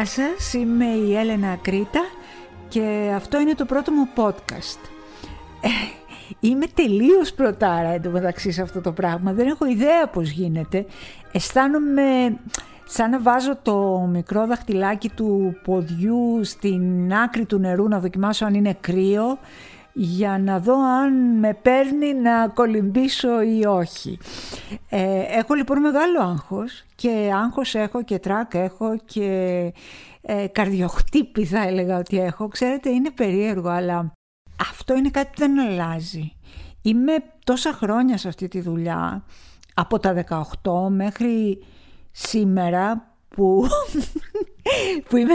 Γεια σας, είμαι η Έλενα Κρήτα και αυτό είναι το πρώτο μου podcast. Ε, είμαι τελείως πρωτάρα εντωμεταξύ σε αυτό το πράγμα, δεν έχω ιδέα πώς γίνεται. Αισθάνομαι σαν να βάζω το μικρό δαχτυλάκι του ποδιού στην άκρη του νερού να δοκιμάσω αν είναι κρύο για να δω αν με παίρνει να κολυμπήσω ή όχι. Ε, έχω λοιπόν μεγάλο άγχος και άγχος έχω και τράκ έχω και ε, καρδιοχτύπη θα έλεγα ότι έχω. Ξέρετε είναι περίεργο αλλά αυτό είναι κάτι που δεν αλλάζει. Είμαι τόσα χρόνια σε αυτή τη δουλειά από τα 18 μέχρι σήμερα που, που είμαι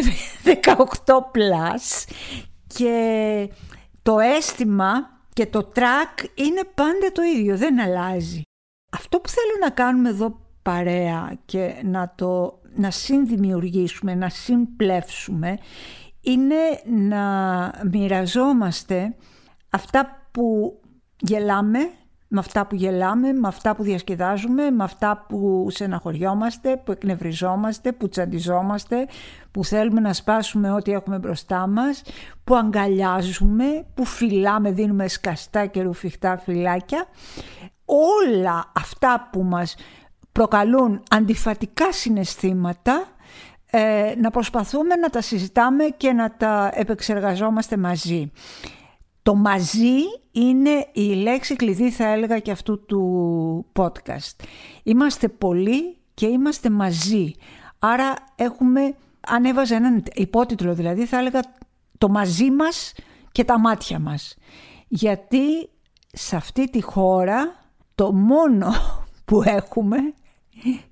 18 plus και το αίσθημα και το track είναι πάντα το ίδιο, δεν αλλάζει. Αυτό που θέλω να κάνουμε εδώ παρέα και να το να συνδημιουργήσουμε, να συμπλεύσουμε είναι να μοιραζόμαστε αυτά που γελάμε, με αυτά που γελάμε, με αυτά που διασκεδάζουμε, με αυτά που σεναχωριόμαστε, που εκνευριζόμαστε, που τσαντιζόμαστε, που θέλουμε να σπάσουμε ό,τι έχουμε μπροστά μας, που αγκαλιάζουμε, που φυλάμε, δίνουμε σκαστά και ρουφιχτά φυλάκια. Όλα αυτά που μας προκαλούν αντιφατικά συναισθήματα, ε, να προσπαθούμε να τα συζητάμε και να τα επεξεργαζόμαστε μαζί. Το μαζί είναι η λέξη κλειδί θα έλεγα και αυτού του podcast. Είμαστε πολλοί και είμαστε μαζί. Άρα έχουμε, αν έβαζα έναν υπότιτλο δηλαδή, θα έλεγα το μαζί μας και τα μάτια μας. Γιατί σε αυτή τη χώρα το μόνο που έχουμε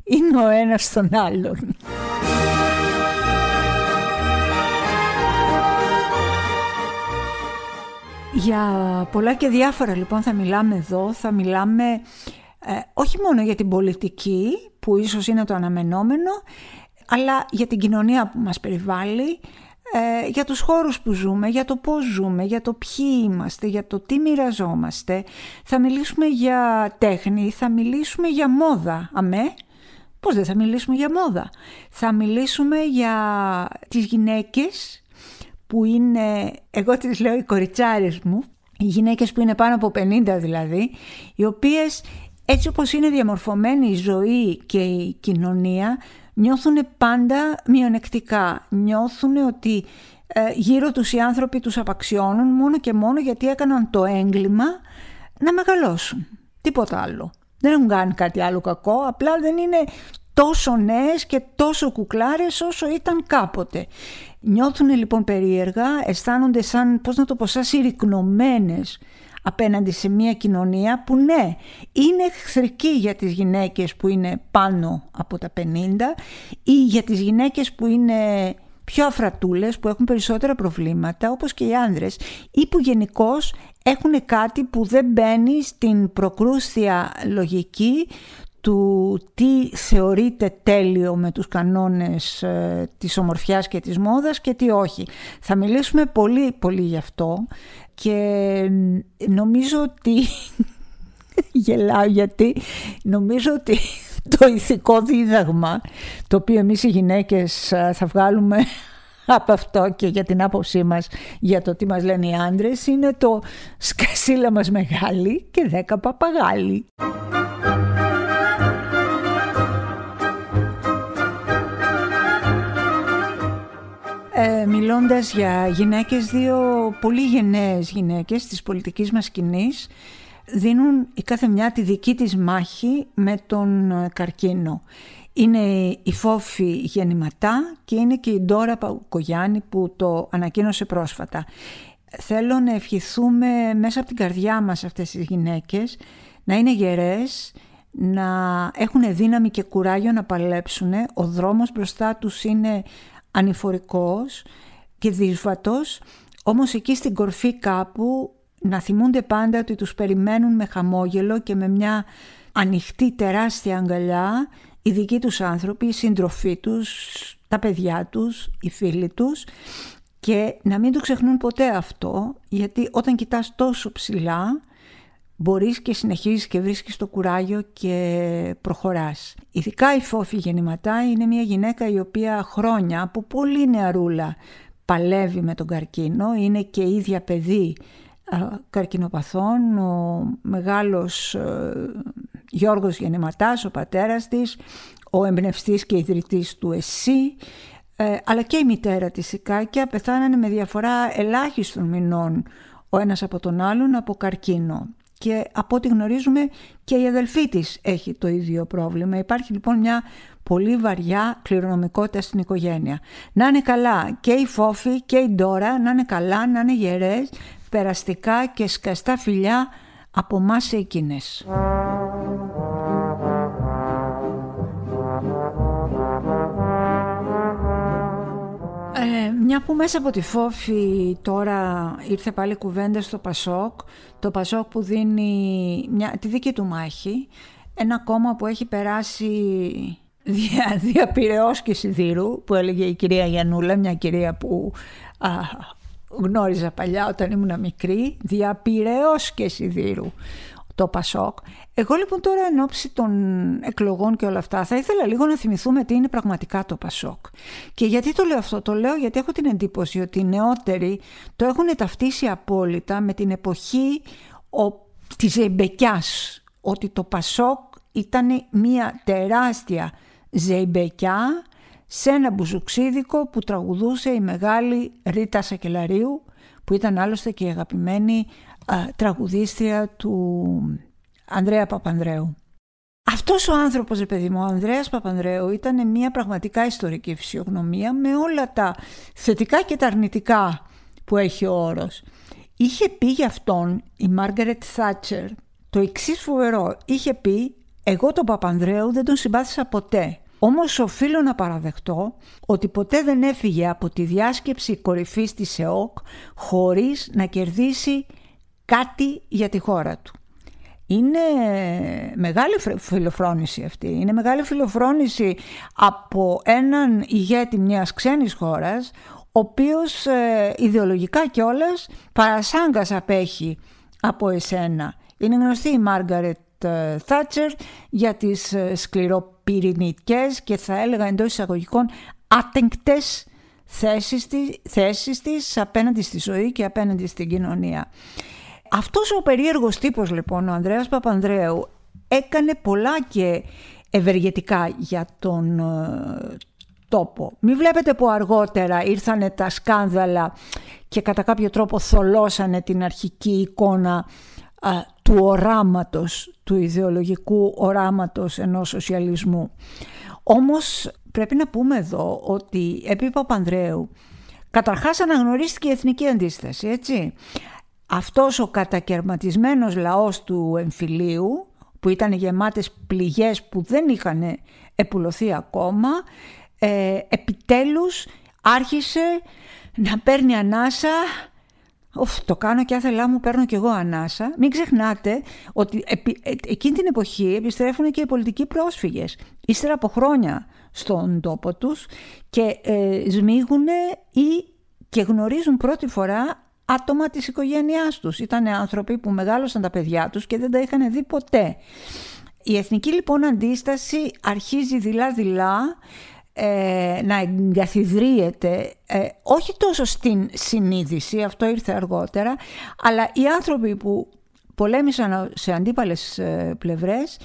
είναι ο ένας τον άλλον. Για πολλά και διάφορα λοιπόν θα μιλάμε εδώ, θα μιλάμε ε, όχι μόνο για την πολιτική που ίσως είναι το αναμενόμενο, αλλά για την κοινωνία που μας περιβάλλει, ε, για τους χώρους που ζούμε, για το πώς ζούμε, για το ποιοι είμαστε, για το τι μοιραζόμαστε. Θα μιλήσουμε για τέχνη, θα μιλήσουμε για μόδα, αμέ; Πώς δεν θα μιλήσουμε για μόδα; Θα μιλήσουμε για τις γυναίκες που είναι, εγώ τις λέω οι κοριτσάρες μου, οι γυναίκες που είναι πάνω από 50 δηλαδή, οι οποίες έτσι όπως είναι διαμορφωμένη η ζωή και η κοινωνία, νιώθουν πάντα μειονεκτικά. Νιώθουν ότι ε, γύρω τους οι άνθρωποι τους απαξιώνουν μόνο και μόνο γιατί έκαναν το έγκλημα να μεγαλώσουν. Τίποτα άλλο. Δεν έχουν κάνει κάτι άλλο κακό, απλά δεν είναι τόσο νέες και τόσο κουκλάρες όσο ήταν κάποτε. Νιώθουν λοιπόν περίεργα, αισθάνονται σαν, πώς να το πω, σαν συρρυκνωμένες απέναντι σε μια κοινωνία που ναι, είναι εχθρική για τις γυναίκες που είναι πάνω από τα 50 ή για τις γυναίκες που είναι πιο αφρατούλες, που έχουν περισσότερα προβλήματα, όπως και οι άνδρες, ή που γενικώς έχουν κάτι που δεν μπαίνει στην προκρούσια λογική του τι θεωρείται τέλειο με τους κανόνες ε, της ομορφιάς και της μόδας και τι όχι. Θα μιλήσουμε πολύ πολύ γι' αυτό και νομίζω ότι γελάω γιατί νομίζω ότι το ηθικό δίδαγμα το οποίο εμείς οι γυναίκες ε, θα βγάλουμε από αυτό και για την άποψή μας για το τι μας λένε οι άντρες είναι το σκασίλα μας μεγάλη και δέκα παπαγάλη. Ε, μιλώντας για γυναίκες, δύο πολύ γενναίες γυναίκες της πολιτικής μας σκηνής δίνουν η κάθε μια τη δική της μάχη με τον ε, καρκίνο. Είναι η Φόφη Γεννηματά και είναι και η Ντόρα Παουκογιάννη που το ανακοίνωσε πρόσφατα. Θέλω να ευχηθούμε μέσα από την καρδιά μας αυτές τις γυναίκες να είναι γερές, να έχουν δύναμη και κουράγιο να παλέψουν. Ο δρόμος μπροστά τους είναι ανηφορικός και δύσβατος, όμως εκεί στην κορφή κάπου να θυμούνται πάντα ότι τους περιμένουν με χαμόγελο και με μια ανοιχτή τεράστια αγκαλιά οι δικοί τους άνθρωποι, οι σύντροφοί τους, τα παιδιά τους, οι φίλοι τους. Και να μην το ξεχνούν ποτέ αυτό γιατί όταν κοιτάς τόσο ψηλά μπορείς και συνεχίζεις και βρίσκεις το κουράγιο και προχωράς. Ειδικά η Φόφη Γεννηματά είναι μια γυναίκα η οποία χρόνια από πολύ νεαρούλα παλεύει με τον καρκίνο, είναι και ίδια παιδί καρκινοπαθών, ο μεγάλος ε, Γιώργος Γεννηματάς, ο πατέρας της, ο εμπνευστής και ιδρυτής του ΕΣΥ, ε, αλλά και η μητέρα της η Κάκια πεθάνανε με διαφορά ελάχιστων μηνών ο ένας από τον άλλον από καρκίνο. Και από ό,τι γνωρίζουμε και η αδελφή της έχει το ίδιο πρόβλημα. Υπάρχει λοιπόν μια πολύ βαριά κληρονομικότητα στην οικογένεια. Να είναι καλά και η Φόφη και η Ντόρα, να είναι καλά, να είναι γερές, περαστικά και σκαστά φιλιά από εμάς εκείνες. Μια που μέσα από τη Φόφη τώρα ήρθε πάλι κουβέντα στο Πασόκ, το Πασόκ που δίνει μια, τη δική του μάχη, ένα κόμμα που έχει περάσει δια, διαπηρεώς και σιδήρου, που έλεγε η κυρία Γιανούλα, μια κυρία που α, γνώριζα παλιά όταν ήμουν μικρή, διαπηρεώς και σιδήρου το Πασόκ. Εγώ λοιπόν τώρα εν ώψη των εκλογών και όλα αυτά θα ήθελα λίγο να θυμηθούμε τι είναι πραγματικά το Πασόκ. Και γιατί το λέω αυτό, το λέω γιατί έχω την εντύπωση ότι οι νεότεροι το έχουν ταυτίσει απόλυτα με την εποχή ο, της Ζεϊμπεκιάς, ότι το Πασόκ ήταν μια τεράστια Ζεϊμπεκιά σε ένα μπουζουξίδικο που τραγουδούσε η μεγάλη Ρίτα Σακελαρίου που ήταν άλλωστε και η αγαπημένη τραγουδίστρια του Ανδρέα Παπανδρέου. Αυτός ο άνθρωπος, ρε παιδί μου, ο Ανδρέας Παπανδρέου ήταν μια πραγματικά ιστορική φυσιογνωμία με όλα τα θετικά και τα αρνητικά που έχει ο όρος. Είχε πει γι' αυτόν η Μάργαρετ Θάτσερ το εξής φοβερό. Είχε πει «Εγώ τον Παπανδρέου δεν τον συμπάθησα ποτέ. Όμως οφείλω να παραδεχτώ ότι ποτέ δεν έφυγε από τη διάσκεψη κορυφής της ΕΟΚ χωρίς να κερδίσει κάτι για τη χώρα του. Είναι μεγάλη φιλοφρόνηση αυτή. Είναι μεγάλη φιλοφρόνηση από έναν ηγέτη μιας ξένης χώρας ο οποίος ε, ιδεολογικά κιόλας παρασάγκας απέχει από εσένα. Είναι γνωστή η Μάργαρετ Θάτσερ για τις ε, σκληροπυρηνικές και θα έλεγα εντός εισαγωγικών άτεγκτες θέσεις της, θέσεις της απέναντι στη ζωή και απέναντι στην κοινωνία. Αυτός ο περίεργος τύπος λοιπόν, ο Ανδρέας Παπανδρέου, έκανε πολλά και ευεργετικά για τον ε, τόπο. Μην βλέπετε που αργότερα ήρθανε τα σκάνδαλα και κατά κάποιο τρόπο θολώσανε την αρχική εικόνα του οράματος, του ιδεολογικού οράματος ενός σοσιαλισμού. Όμως πρέπει να πούμε εδώ ότι επί Παπανδρέου καταρχάς αναγνωρίστηκε η εθνική αντίσταση, έτσι αυτός ο κατακαιρματισμένος λαός του εμφυλίου που ήταν γεμάτες πληγές που δεν είχαν επουλωθεί ακόμα ε, επιτέλους άρχισε να παίρνει ανάσα Οφ, το κάνω και άθελά μου παίρνω κι εγώ ανάσα. Μην ξεχνάτε ότι ε, εκείνη την εποχή επιστρέφουν και οι πολιτικοί πρόσφυγες. Ύστερα από χρόνια στον τόπο τους και ε, σμίγουν ή και γνωρίζουν πρώτη φορά άτομα της οικογένειάς τους. Ήταν άνθρωποι που μεγάλωσαν τα παιδιά τους και δεν τα είχαν δει ποτέ. Η εθνική λοιπόν αντίσταση αρχίζει δειλά-δειλά ε, να εγκαθιδρύεται ε, όχι τόσο στην συνείδηση, αυτό ήρθε αργότερα, αλλά οι άνθρωποι που πολέμησαν σε αντίπαλες ε, πλευρές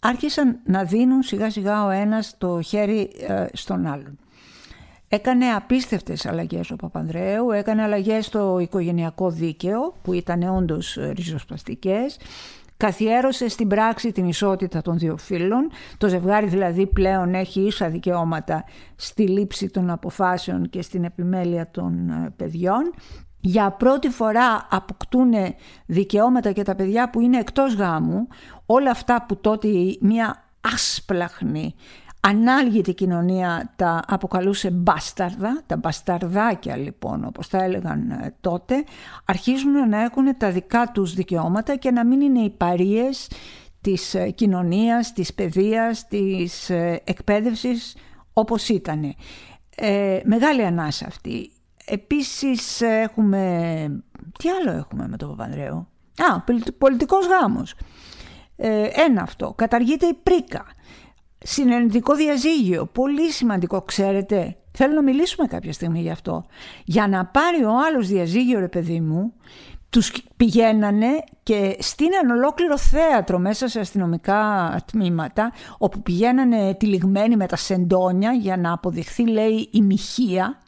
άρχισαν να δίνουν σιγά σιγά ο ένας το χέρι ε, στον άλλον. Έκανε απίστευτες αλλαγές ο Παπανδρέου, έκανε αλλαγές στο οικογενειακό δίκαιο που ήταν όντως ριζοσπαστικές, καθιέρωσε στην πράξη την ισότητα των δύο φίλων, το ζευγάρι δηλαδή πλέον έχει ίσα δικαιώματα στη λήψη των αποφάσεων και στην επιμέλεια των ε, παιδιών. Για πρώτη φορά αποκτούν δικαιώματα και τα παιδιά που είναι εκτός γάμου, όλα αυτά που τότε μια άσπλαχνη ανάλγητη κοινωνία τα αποκαλούσε μπάσταρδα, τα μπασταρδάκια λοιπόν όπως τα έλεγαν ε, τότε, αρχίζουν να έχουν τα δικά τους δικαιώματα και να μην είναι οι παρείες της ε, κοινωνίας, της παιδείας, της ε, εκπαίδευσης όπως ήταν. Ε, μεγάλη ανάσα αυτή. Επίσης έχουμε... Τι άλλο έχουμε με τον Παπανδρέου; Α, πολιτικός γάμος. Ε, ένα αυτό. Καταργείται η πρίκα. Συνενετικό διαζύγιο. Πολύ σημαντικό, ξέρετε. Θέλω να μιλήσουμε κάποια στιγμή γι' αυτό. Για να πάρει ο άλλος διαζύγιο, ρε παιδί μου, τους πηγαίνανε και στείναν ολόκληρο θέατρο μέσα σε αστυνομικά τμήματα όπου πηγαίνανε τυλιγμένοι με τα σεντόνια για να αποδειχθεί λέει η μοιχεία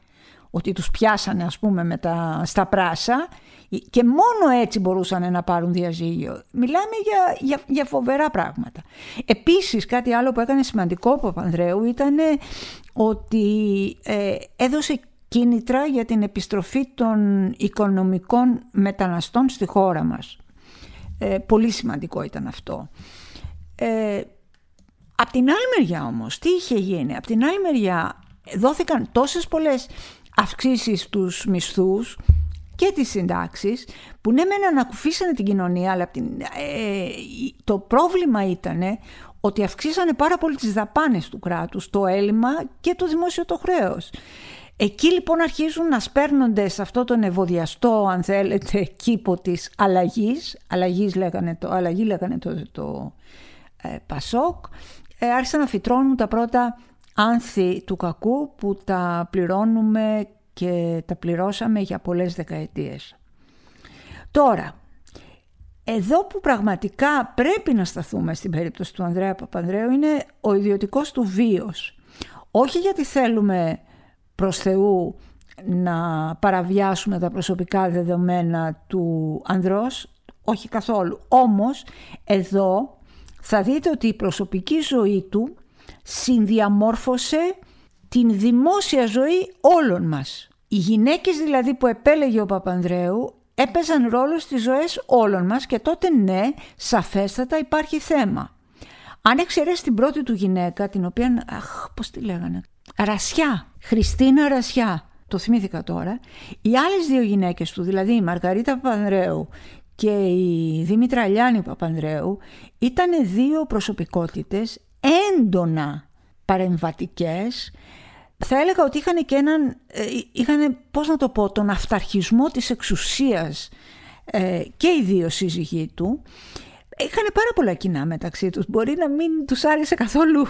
ότι τους πιάσανε ας πούμε με τα, στα πράσα και μόνο έτσι μπορούσαν να πάρουν διαζύγιο. Μιλάμε για, για, για φοβερά πράγματα. Επίσης κάτι άλλο που έκανε σημαντικό ο Παπανδρέου ήταν ότι ε, έδωσε κίνητρα για την επιστροφή των οικονομικών μεταναστών στη χώρα μας. Ε, πολύ σημαντικό ήταν αυτό. Ε, απ' την άλλη μεριά όμως, τι είχε γίνει; Απ' την άλλη μεριά δόθηκαν τόσες πολλές αυξήσεις στους μισθούς και τις συντάξεις που ναι μεν ανακουφίσανε την κοινωνία αλλά ε, το πρόβλημα ήταν ότι αυξήσανε πάρα πολύ τις δαπάνες του κράτους, το έλλειμμα και το δημόσιο το χρέος. Εκεί λοιπόν αρχίζουν να σπέρνονται σε αυτό τον ευωδιαστό, αν θέλετε, κήπο της αλλαγής, αλλαγής λέγανε το, αλλαγή λέγανε το, το ε, Πασόκ, ε, άρχισαν να φυτρώνουν τα πρώτα άνθη του κακού που τα πληρώνουμε και τα πληρώσαμε για πολλές δεκαετίες. Τώρα, εδώ που πραγματικά πρέπει να σταθούμε στην περίπτωση του Ανδρέα Παπανδρέου είναι ο ιδιωτικός του βίος. Όχι γιατί θέλουμε προς Θεού να παραβιάσουμε τα προσωπικά δεδομένα του ανδρός, όχι καθόλου. Όμως εδώ θα δείτε ότι η προσωπική ζωή του συνδιαμόρφωσε την δημόσια ζωή όλων μας. Οι γυναίκες δηλαδή που επέλεγε ο Παπανδρέου έπαιζαν ρόλο στις ζωές όλων μας και τότε ναι, σαφέστατα υπάρχει θέμα. Αν εξαιρέσεις την πρώτη του γυναίκα, την οποία, αχ, πώς τη λέγανε, Ρασιά, Χριστίνα Ρασιά, το θυμήθηκα τώρα, οι άλλες δύο γυναίκες του, δηλαδή η Μαργαρίτα Παπανδρέου και η Δήμητρα Λιάννη Παπανδρέου, ήταν δύο προσωπικότητες έντονα παρεμβατικές, θα έλεγα ότι είχαν και έναν, ε, είχαν, πώς να το πω, τον αυταρχισμό της εξουσίας ε, και οι δύο σύζυγοί του. Είχαν πάρα πολλά κοινά μεταξύ τους. Μπορεί να μην τους άρεσε καθόλου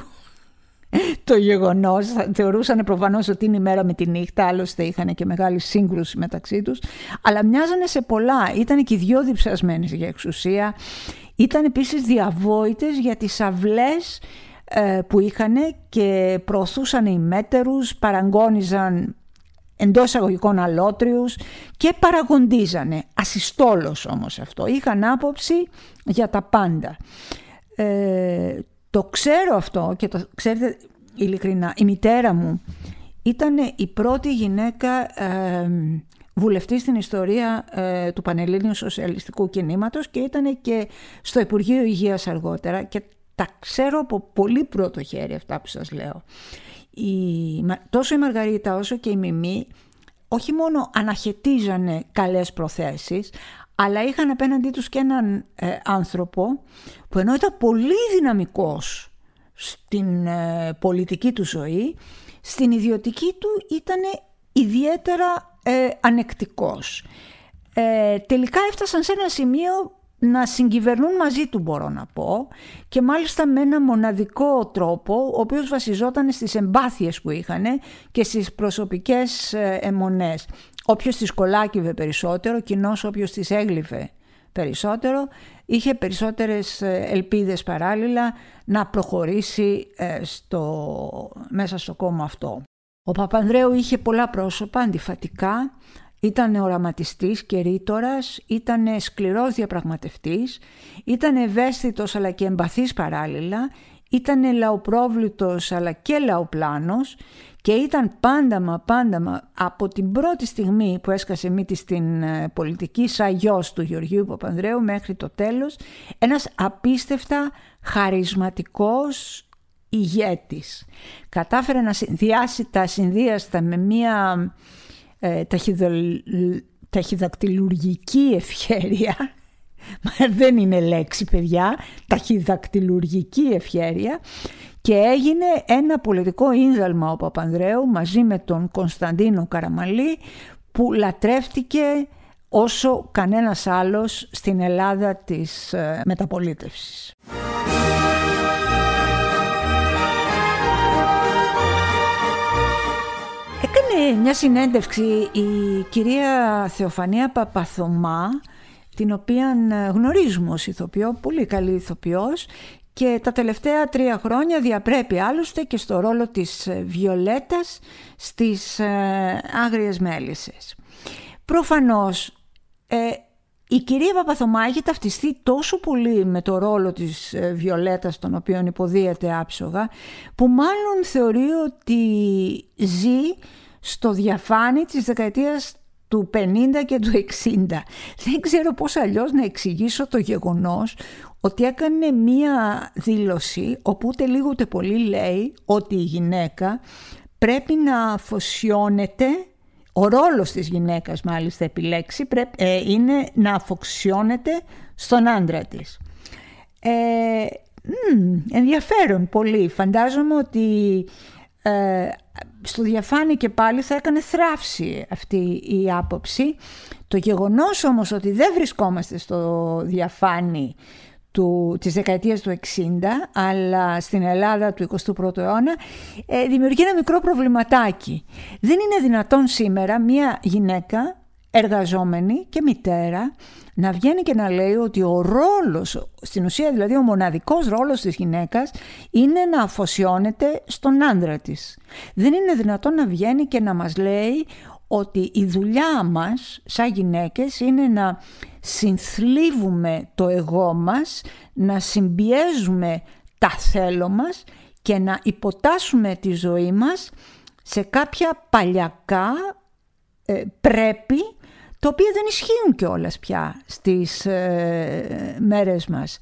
το γεγονός. Θεωρούσαν προφανώς ότι είναι η μέρα με τη νύχτα, άλλωστε είχαν και μεγάλη σύγκρουση μεταξύ τους. Αλλά μοιάζανε σε πολλά. Ήταν και οι δυο διψασμένες για εξουσία. Ήταν επίσης διαβόητες για τις αυλές ε, που είχαν και προωθούσαν οι μέτερους, παραγγόνιζαν εντός εισαγωγικών αλότριους και παραγοντίζανε. Ασυστόλος όμως αυτό. Είχαν άποψη για τα πάντα. Ε, το ξέρω αυτό και το ξέρετε ειλικρινά. Η μητέρα μου ήταν η πρώτη γυναίκα ε, βουλευτή στην ιστορία ε, του Πανελλήνιου Σοσιαλιστικού Κινήματος και ήταν και στο Υπουργείο Υγείας αργότερα και τα ξέρω από πολύ πρώτο χέρι αυτά που σας λέω. Η, τόσο η Μαργαρίτα όσο και η Μιμή όχι μόνο αναχαιτίζανε καλές προθέσεις, αλλά είχαν απέναντί τους και έναν ε, άνθρωπο που ενώ ήταν πολύ δυναμικός στην ε, πολιτική του ζωή, στην ιδιωτική του ήταν ιδιαίτερα ε, ανεκτικός. Ε, τελικά έφτασαν σε ένα σημείο να συγκυβερνούν μαζί του μπορώ να πω και μάλιστα με ένα μοναδικό τρόπο ο οποίος βασιζόταν στις εμπάθειες που είχαν και στις προσωπικές ε, αιμονές. Όποιος τις κολάκιβε περισσότερο, κοινό όποιος τις έγλυφε περισσότερο, είχε περισσότερες ε, ελπίδες παράλληλα να προχωρήσει ε, στο, μέσα στο κόμμα αυτό. Ο Παπανδρέου είχε πολλά πρόσωπα αντιφατικά, ήταν οραματιστής και ρήτορας, ήταν σκληρός διαπραγματευτής, ήταν ευαίσθητος αλλά και εμπαθής παράλληλα, ήταν λαοπρόβλητος αλλά και λαοπλάνος και ήταν πάντα μα πάντα μα από την πρώτη στιγμή που έσκασε μύτη στην ε, πολιτική σαν γιος του Γεωργίου Παπανδρέου μέχρι το τέλος ένας απίστευτα χαρισματικός ηγέτης. Κατάφερε να συνδυάσει τα συνδύαστα με μια ε, ταχυδακτηλουργική ευχέρεια. Μα δεν είναι λέξη παιδιά, ταχυδακτηλουργική ευχέρεια. Και έγινε ένα πολιτικό ίνδαλμα ο Παπανδρέου μαζί με τον Κωνσταντίνο Καραμαλή που λατρεύτηκε όσο κανένας άλλος στην Ελλάδα της ε, μεταπολίτευσης. Έκανε μια συνέντευξη η κυρία Θεοφανία Παπαθωμά, την οποία γνωρίζουμε ως ηθοποιό, πολύ καλή ηθοποιός και τα τελευταία τρία χρόνια διαπρέπει άλλωστε και στο ρόλο της Βιολέτας στις ε, Άγριες Μέλισσες. Προφανώς ε, η κυρία Παπαθωμά έχει ταυτιστεί τόσο πολύ με το ρόλο της ε, Βιολέτας τον οποίο υποδίεται άψογα που μάλλον θεωρεί ότι ζει στο διαφάνει της δεκαετίας του 50 και του 60. Δεν ξέρω πώς αλλιώς να εξηγήσω το γεγονός ότι έκανε μία δήλωση όπου ούτε λίγο ούτε πολύ λέει ότι η γυναίκα πρέπει να αφοσιώνεται ο ρόλος της γυναίκας μάλιστα επιλέξει πρέπει, ε, είναι να αφοξιώνεται στον άντρα της. Ε, ενδιαφέρον πολύ. Φαντάζομαι ότι ε, στο διαφάνει και πάλι θα έκανε θράψη αυτή η άποψη. Το γεγονός όμως ότι δεν βρισκόμαστε στο διαφάνει του, της δεκαετίας του 60 αλλά στην Ελλάδα του 21ου αιώνα ε, δημιουργεί ένα μικρό προβληματάκι. Δεν είναι δυνατόν σήμερα μια γυναίκα εργαζόμενη και μητέρα να βγαίνει και να λέει ότι ο ρόλος, στην ουσία δηλαδή ο μοναδικός ρόλος της γυναίκας είναι να αφοσιώνεται στον άντρα της. Δεν είναι δυνατόν να βγαίνει και να μας λέει ότι η δουλειά μας σαν γυναίκες είναι να συνθλίβουμε το εγώ μας, να συμπιέζουμε τα θέλω μας και να υποτάσσουμε τη ζωή μας σε κάποια παλιακά ε, πρέπει τα οποία δεν ισχύουν κιόλας πια στις ε, μέρες μας.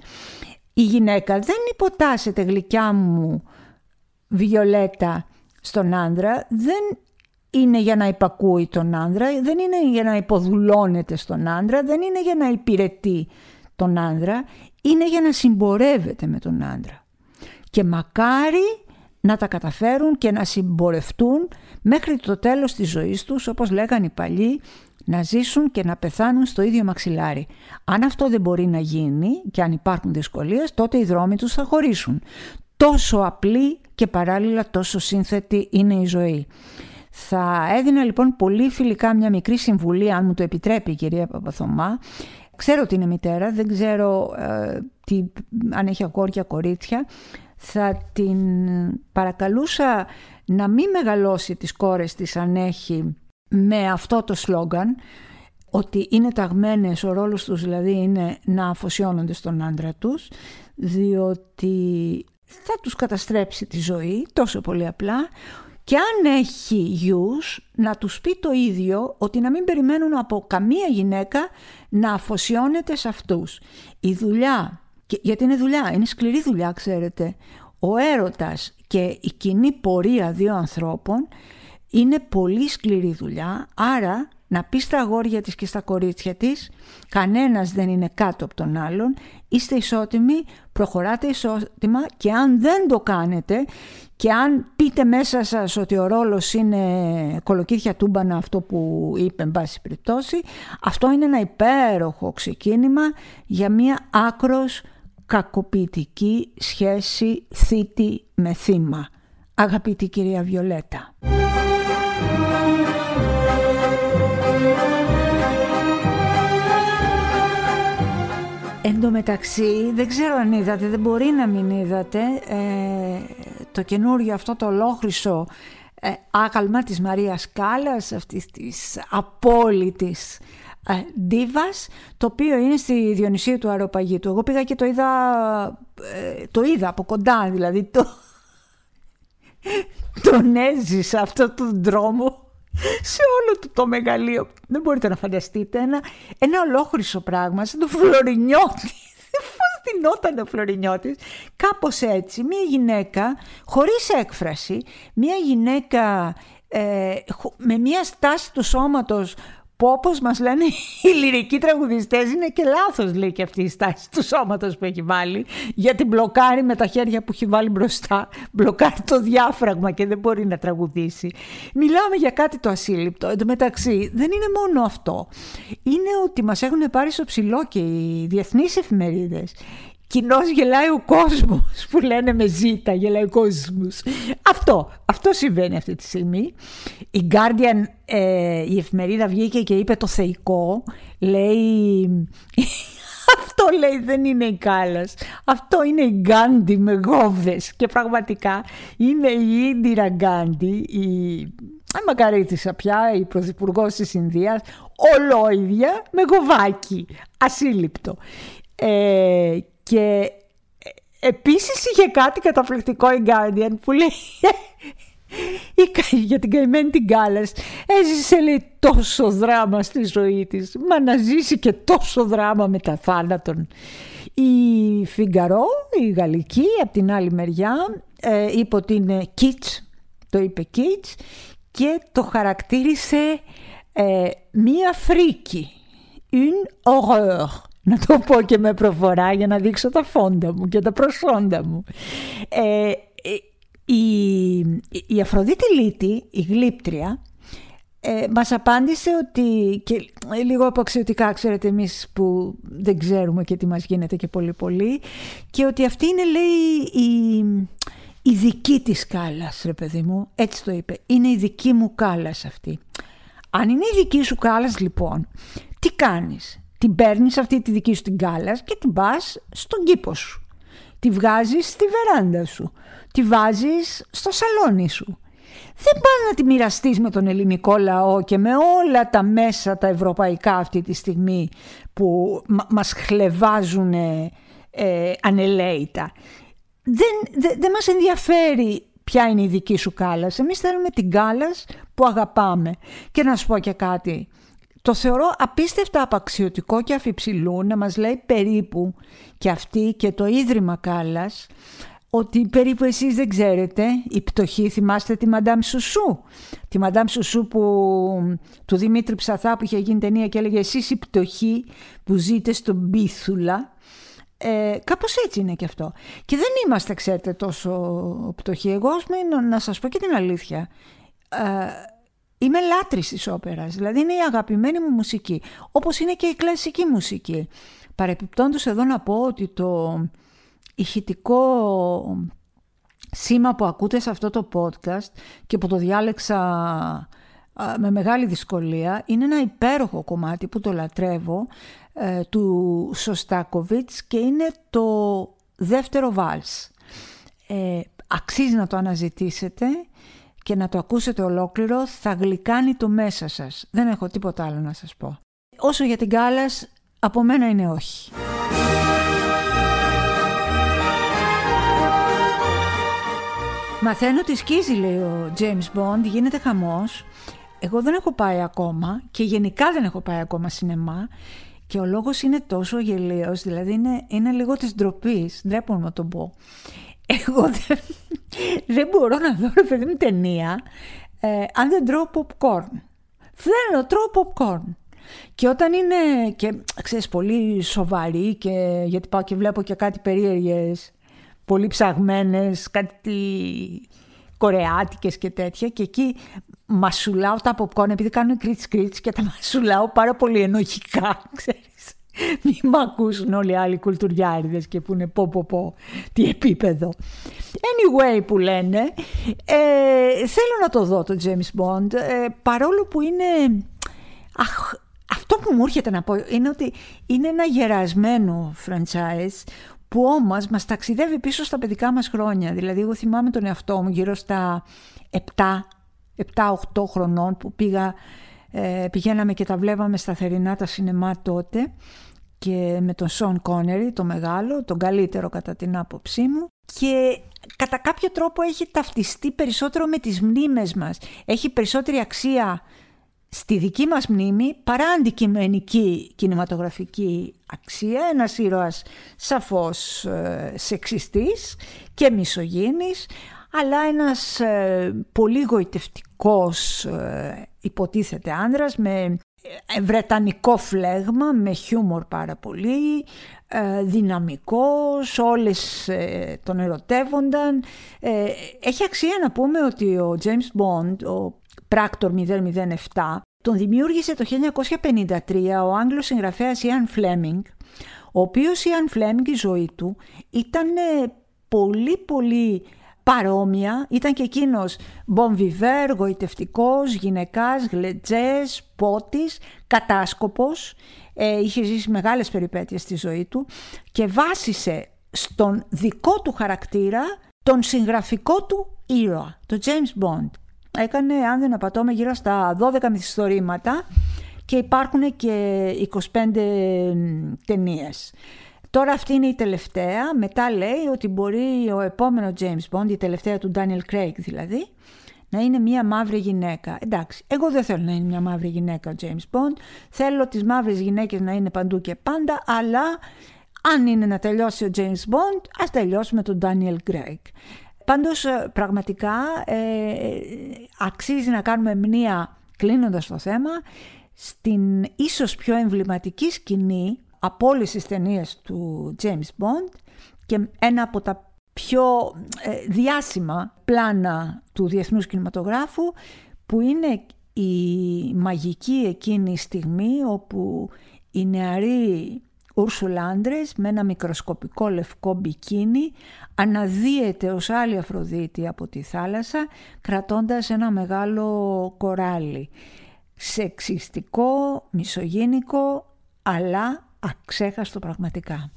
Η γυναίκα δεν υποτάσσεται γλυκιά μου Βιολέτα στον άντρα, δεν είναι για να υπακούει τον άντρα, δεν είναι για να υποδουλώνεται στον άντρα, δεν είναι για να υπηρετεί τον άντρα, είναι για να συμπορεύεται με τον άντρα. Και μακάρι να τα καταφέρουν και να συμπορευτούν μέχρι το τέλος της ζωής τους, όπως λέγανε οι παλιοί, να ζήσουν και να πεθάνουν στο ίδιο μαξιλάρι. Αν αυτό δεν μπορεί να γίνει και αν υπάρχουν δυσκολίες, τότε οι δρόμοι τους θα χωρίσουν. Τόσο απλή και παράλληλα τόσο σύνθετη είναι η ζωή. Θα έδινα λοιπόν πολύ φιλικά μια μικρή συμβουλή, αν μου το επιτρέπει η κυρία Παπαθωμά. Ξέρω ότι είναι μητέρα, δεν ξέρω ε, τι, αν έχει αγόρια κορίτσια. Θα την παρακαλούσα να μην μεγαλώσει τις κόρες της αν έχει με αυτό το σλόγκαν ότι είναι ταγμένες, ο ρόλος τους δηλαδή είναι να αφοσιώνονται στον άντρα τους διότι θα τους καταστρέψει τη ζωή τόσο πολύ απλά και αν έχει γιους να τους πει το ίδιο ότι να μην περιμένουν από καμία γυναίκα να αφοσιώνεται σε αυτούς. Η δουλειά, γιατί είναι δουλειά, είναι σκληρή δουλειά ξέρετε, ο έρωτας και η κοινή πορεία δύο ανθρώπων είναι πολύ σκληρή δουλειά, άρα να πει στα αγόρια της και στα κορίτσια της κανένας δεν είναι κάτω από τον άλλον, είστε ισότιμοι, προχωράτε ισότιμα και αν δεν το κάνετε και αν πείτε μέσα σας ότι ο ρόλος είναι κολοκύθια τούμπανα αυτό που είπε εν πάση περιπτώσει, αυτό είναι ένα υπέροχο ξεκίνημα για μια άκρος κακοποιητική σχέση θήτη με θύμα. Αγαπητή κυρία Βιολέτα. Εν τω μεταξύ, δεν ξέρω αν είδατε, δεν μπορεί να μην είδατε, ε, το καινούριο αυτό το ολόχρυσο ε, άγαλμα της Μαρίας Κάλλας, αυτής της απόλυτης ε, ντίβας, το οποίο είναι στη Διονυσία του Αεροπαγίτου. Εγώ πήγα και το είδα, ε, το είδα από κοντά, δηλαδή το, τον έζησα αυτό τον δρόμο σε όλο το, το μεγαλείο. Δεν μπορείτε να φανταστείτε ένα, ένα ολόχρυσο πράγμα σαν το Φλωρινιώτης. Δεν δινόταν ο Φλωρινιώτης. Κάπως έτσι, μια γυναίκα χωρίς έκφραση, μια γυναίκα ε, με μια στάση του σώματος που όπως μας λένε οι λυρικοί τραγουδιστές είναι και λάθος λέει και αυτή η στάση του σώματος που έχει βάλει γιατί μπλοκάρει με τα χέρια που έχει βάλει μπροστά μπλοκάρει το διάφραγμα και δεν μπορεί να τραγουδήσει. Μιλάμε για κάτι το ασύλληπτο. Εν τω μεταξύ δεν είναι μόνο αυτό. Είναι ότι μας έχουν πάρει στο ψηλό και οι διεθνείς εφημερίδες Κοινώ γελάει ο κόσμος που λένε με ζήτα, γελάει ο κόσμος. Αυτό, αυτό συμβαίνει αυτή τη στιγμή. Η Guardian, ε, η εφημερίδα βγήκε και είπε το θεϊκό. Λέει. Αυτό λέει δεν είναι η Κάλλας. Αυτό είναι η Γκάντι με γόβες. Και πραγματικά είναι η Ίντιρα Γκάντι, η μακαρίτησα πια, η πρωθυπουργός της Ινδίας, ολόιδια με γοβάκι, ασύλληπτο. Ε, και επίσης είχε κάτι καταπληκτικό η Guardian που λέει για την καημένη την Κάλλας έζησε λέει τόσο δράμα στη ζωή της μα να ζήσει και τόσο δράμα με τα θάνατον. Η Φιγκαρό, η Γαλλική από την άλλη μεριά ε, είπε ότι είναι kitsch το είπε kitsch και το χαρακτήρισε ε, μία φρίκη une horreur να το πω και με προφορά για να δείξω τα φόντα μου και τα προσόντα μου. Ε, ε η, η Αφροδίτη Λίτη, η γλύπτρια, ε, μας απάντησε ότι, και λίγο αποξιωτικά ξέρετε εμείς που δεν ξέρουμε και τι μας γίνεται και πολύ πολύ, και ότι αυτή είναι λέει η, η δική της κάλας ρε παιδί μου, έτσι το είπε, είναι η δική μου κάλας αυτή. Αν είναι η δική σου κάλας λοιπόν, τι κάνεις, την παίρνεις αυτή τη δική σου την κάλα και την πας στον κήπο σου. Τη βγάζεις στη βεράντα σου. Τη βάζεις στο σαλόνι σου. Δεν πας να τη μοιραστείς με τον ελληνικό λαό και με όλα τα μέσα τα ευρωπαϊκά αυτή τη στιγμή που μας χλεβάζουν ε, ανελαίητα. Δεν, δεν, δεν μας ενδιαφέρει ποια είναι η δική σου κάλας. Εμείς θέλουμε την κάλας που αγαπάμε. Και να σου πω και κάτι. Το θεωρώ απίστευτα απαξιωτικό και αφιψηλού να μας λέει περίπου και αυτή και το Ίδρυμα Κάλλας ότι περίπου εσείς δεν ξέρετε, η πτωχή θυμάστε τη Μαντάμ Σουσού; Τη Μαντάμ Σουσού που, του Δημήτρη Ψαθά που είχε γίνει ταινία και έλεγε εσείς η πτωχή που ζείτε στον Μπίθουλα. Ε, κάπως έτσι είναι και αυτό. Και δεν είμαστε, ξέρετε, τόσο πτωχοί. Εγώ, να σας πω και την αλήθεια, ε, Είμαι λάτρης της όπερας, δηλαδή είναι η αγαπημένη μου μουσική, όπως είναι και η κλασική μουσική. Παρεπιπτόντως εδώ να πω ότι το ηχητικό σήμα που ακούτε σε αυτό το podcast και που το διάλεξα με μεγάλη δυσκολία είναι ένα υπέροχο κομμάτι που το λατρεύω ε, του Σωστάκοβιτς και είναι το δεύτερο βάλς. Ε, αξίζει να το αναζητήσετε και να το ακούσετε ολόκληρο θα γλυκάνει το μέσα σας. Δεν έχω τίποτα άλλο να σας πω. Όσο για την Κάλλας, από μένα είναι όχι. Μαθαίνω ότι σκίζει λέει ο James Bond, γίνεται χαμός. Εγώ δεν έχω πάει ακόμα και γενικά δεν έχω πάει ακόμα σινεμά και ο λόγος είναι τόσο γελίος, δηλαδή είναι, είναι λίγο της ντροπής, ντρέπω να το πω. Εγώ δεν, δεν μπορώ να δω ρε παιδί μου ταινία ε, αν δεν τρώω popcorn. Θέλω, τρώω popcorn. Και όταν είναι και ξέρεις πολύ σοβαρή και γιατί πάω και βλέπω και κάτι περίεργες, πολύ ψαγμένες, κάτι κορεάτικες και τέτοια και εκεί μασουλάω τα popcorn επειδή κάνουν κρίτς κρίτς και τα μασουλάω πάρα πολύ ενοχικά, ξέρεις. Μη μ' ακούσουν όλοι οι άλλοι κουλτουριάριδες και που είναι πω πω πω τι επίπεδο. Anyway που λένε, ε, θέλω να το δω το James Bond, ε, παρόλο που είναι... Αχ, αυτό που μου έρχεται να πω είναι ότι είναι ένα γερασμένο franchise που όμως μας ταξιδεύει πίσω στα παιδικά μας χρόνια. Δηλαδή εγώ θυμάμαι τον εαυτό μου γύρω στα 7-8 χρονών που πήγα, ε, πηγαίναμε και τα βλέπαμε σταθερινά τα σινεμά τότε και με τον Σον Κόνερι, το μεγάλο, τον καλύτερο κατά την άποψή μου και κατά κάποιο τρόπο έχει ταυτιστεί περισσότερο με τις μνήμες μας. Έχει περισσότερη αξία στη δική μας μνήμη παρά αντικειμενική κινηματογραφική αξία. Ένας ήρωας σαφώς ε, σεξιστής και μισογίνης, αλλά ένας ε, πολύ γοητευτικός ε, υποτίθεται άνδρας με ε, βρετανικό φλέγμα με χιούμορ πάρα πολύ, ε, δυναμικός, όλες ε, τον ερωτεύονταν. Έχει αξία να πούμε ότι ο James Bond, ο πράκτορ 007, τον δημιούργησε το 1953 ο Άγγλος συγγραφέας Ian Fleming, ο οποίος Ian Fleming η ζωή του ήταν πολύ πολύ παρόμοια. Ήταν και εκείνος μπομβιβέρ, γοητευτικός, γυναικάς, γλετζές, πότης, κατάσκοπος. Ε, είχε ζήσει μεγάλες περιπέτειες στη ζωή του και βάσισε στον δικό του χαρακτήρα τον συγγραφικό του ήρωα, το James Bond. Έκανε, αν δεν απατώμε, γύρω στα 12 μυθιστορήματα και υπάρχουν και 25 ταινίες. Τώρα αυτή είναι η τελευταία. Μετά λέει ότι μπορεί ο επόμενο James Bond, η τελευταία του Daniel Craig δηλαδή, να είναι μια μαύρη γυναίκα. Εντάξει, εγώ δεν θέλω να είναι μια μαύρη γυναίκα ο James Bond. Θέλω τις μαύρες γυναίκες να είναι παντού και πάντα, αλλά αν είναι να τελειώσει ο James Bond, ας τελειώσουμε τον Daniel Craig. Πάντως ε, πραγματικά ε, αξίζει να κάνουμε μνήα κλείνοντας το θέμα στην ίσως πιο εμβληματική σκηνή από όλες τις ταινίες του James Bond και ένα από τα πιο ε, διάσημα πλάνα του διεθνούς κινηματογράφου που είναι η μαγική εκείνη στιγμή όπου η νεαρή Ούρσουλα Άντρες με ένα μικροσκοπικό λευκό μπικίνι αναδύεται ως άλλη Αφροδίτη από τη θάλασσα κρατώντας ένα μεγάλο κοράλι. Σεξιστικό, μισογίνικο αλλά αξέχαστο πραγματικά.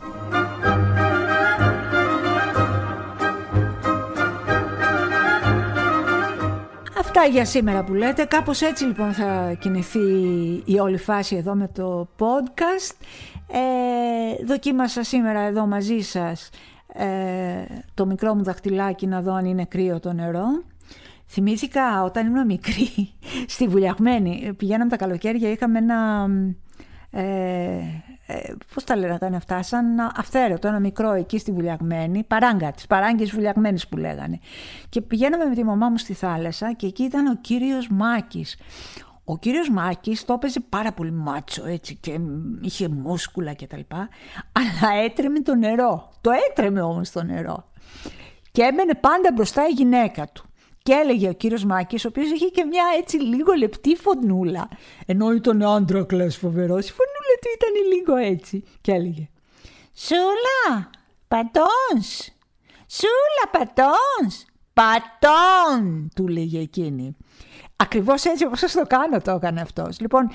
Αυτά για σήμερα που λέτε. Κάπως έτσι λοιπόν θα κινηθεί η όλη φάση εδώ με το podcast. Ε, δοκίμασα σήμερα εδώ μαζί σας ε, το μικρό μου δαχτυλάκι να δω αν είναι κρύο το νερό. Θυμήθηκα όταν ήμουν μικρή στη Βουλιαγμένη, πηγαίναμε τα καλοκαίρια, είχαμε ένα ε, ε, πώς τα λέγανε αυτά, σαν αυθαίρετο, ένα μικρό εκεί στη Βουλιαγμένη, παράγκα της, παράγκες Βουλιαγμένης που λέγανε. Και πηγαίναμε με τη μαμά μου στη θάλασσα και εκεί ήταν ο κύριος Μάκης. Ο κύριος Μάκης το έπαιζε πάρα πολύ μάτσο έτσι και είχε μούσκουλα και τα λοιπά, αλλά έτρεμε το νερό. Το έτρεμε όμως το νερό. Και έμενε πάντα μπροστά η γυναίκα του. Και έλεγε ο κύριος Μάκης, ο οποίος είχε και μια έτσι λίγο λεπτή φωνούλα. Ενώ ήταν άντρα κλαις φοβερός, η φωνούλα του ήταν λίγο έτσι. Και έλεγε «Σούλα, πατώνς, σούλα πατώνς, πατών», του λέγε εκείνη. Ακριβώς έτσι όπως σας το κάνω το έκανε αυτός. Λοιπόν,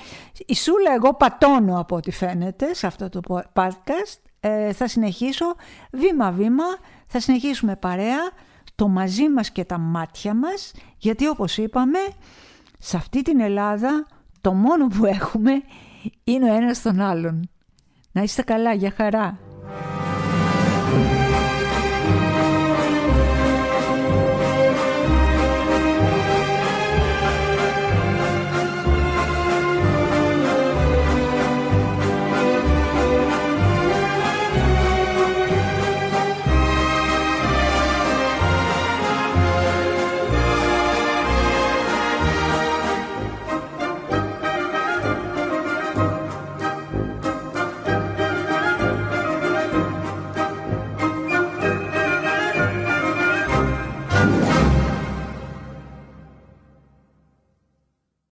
η Σούλα εγώ πατώνω από ό,τι φαίνεται σε αυτό το podcast. Ε, θα συνεχίσω βήμα-βήμα, θα συνεχίσουμε παρέα το μαζί μας και τα μάτια μας, γιατί όπως είπαμε, σε αυτή την Ελλάδα το μόνο που έχουμε είναι ο ένας τον άλλον. Να είστε καλά, για χαρά.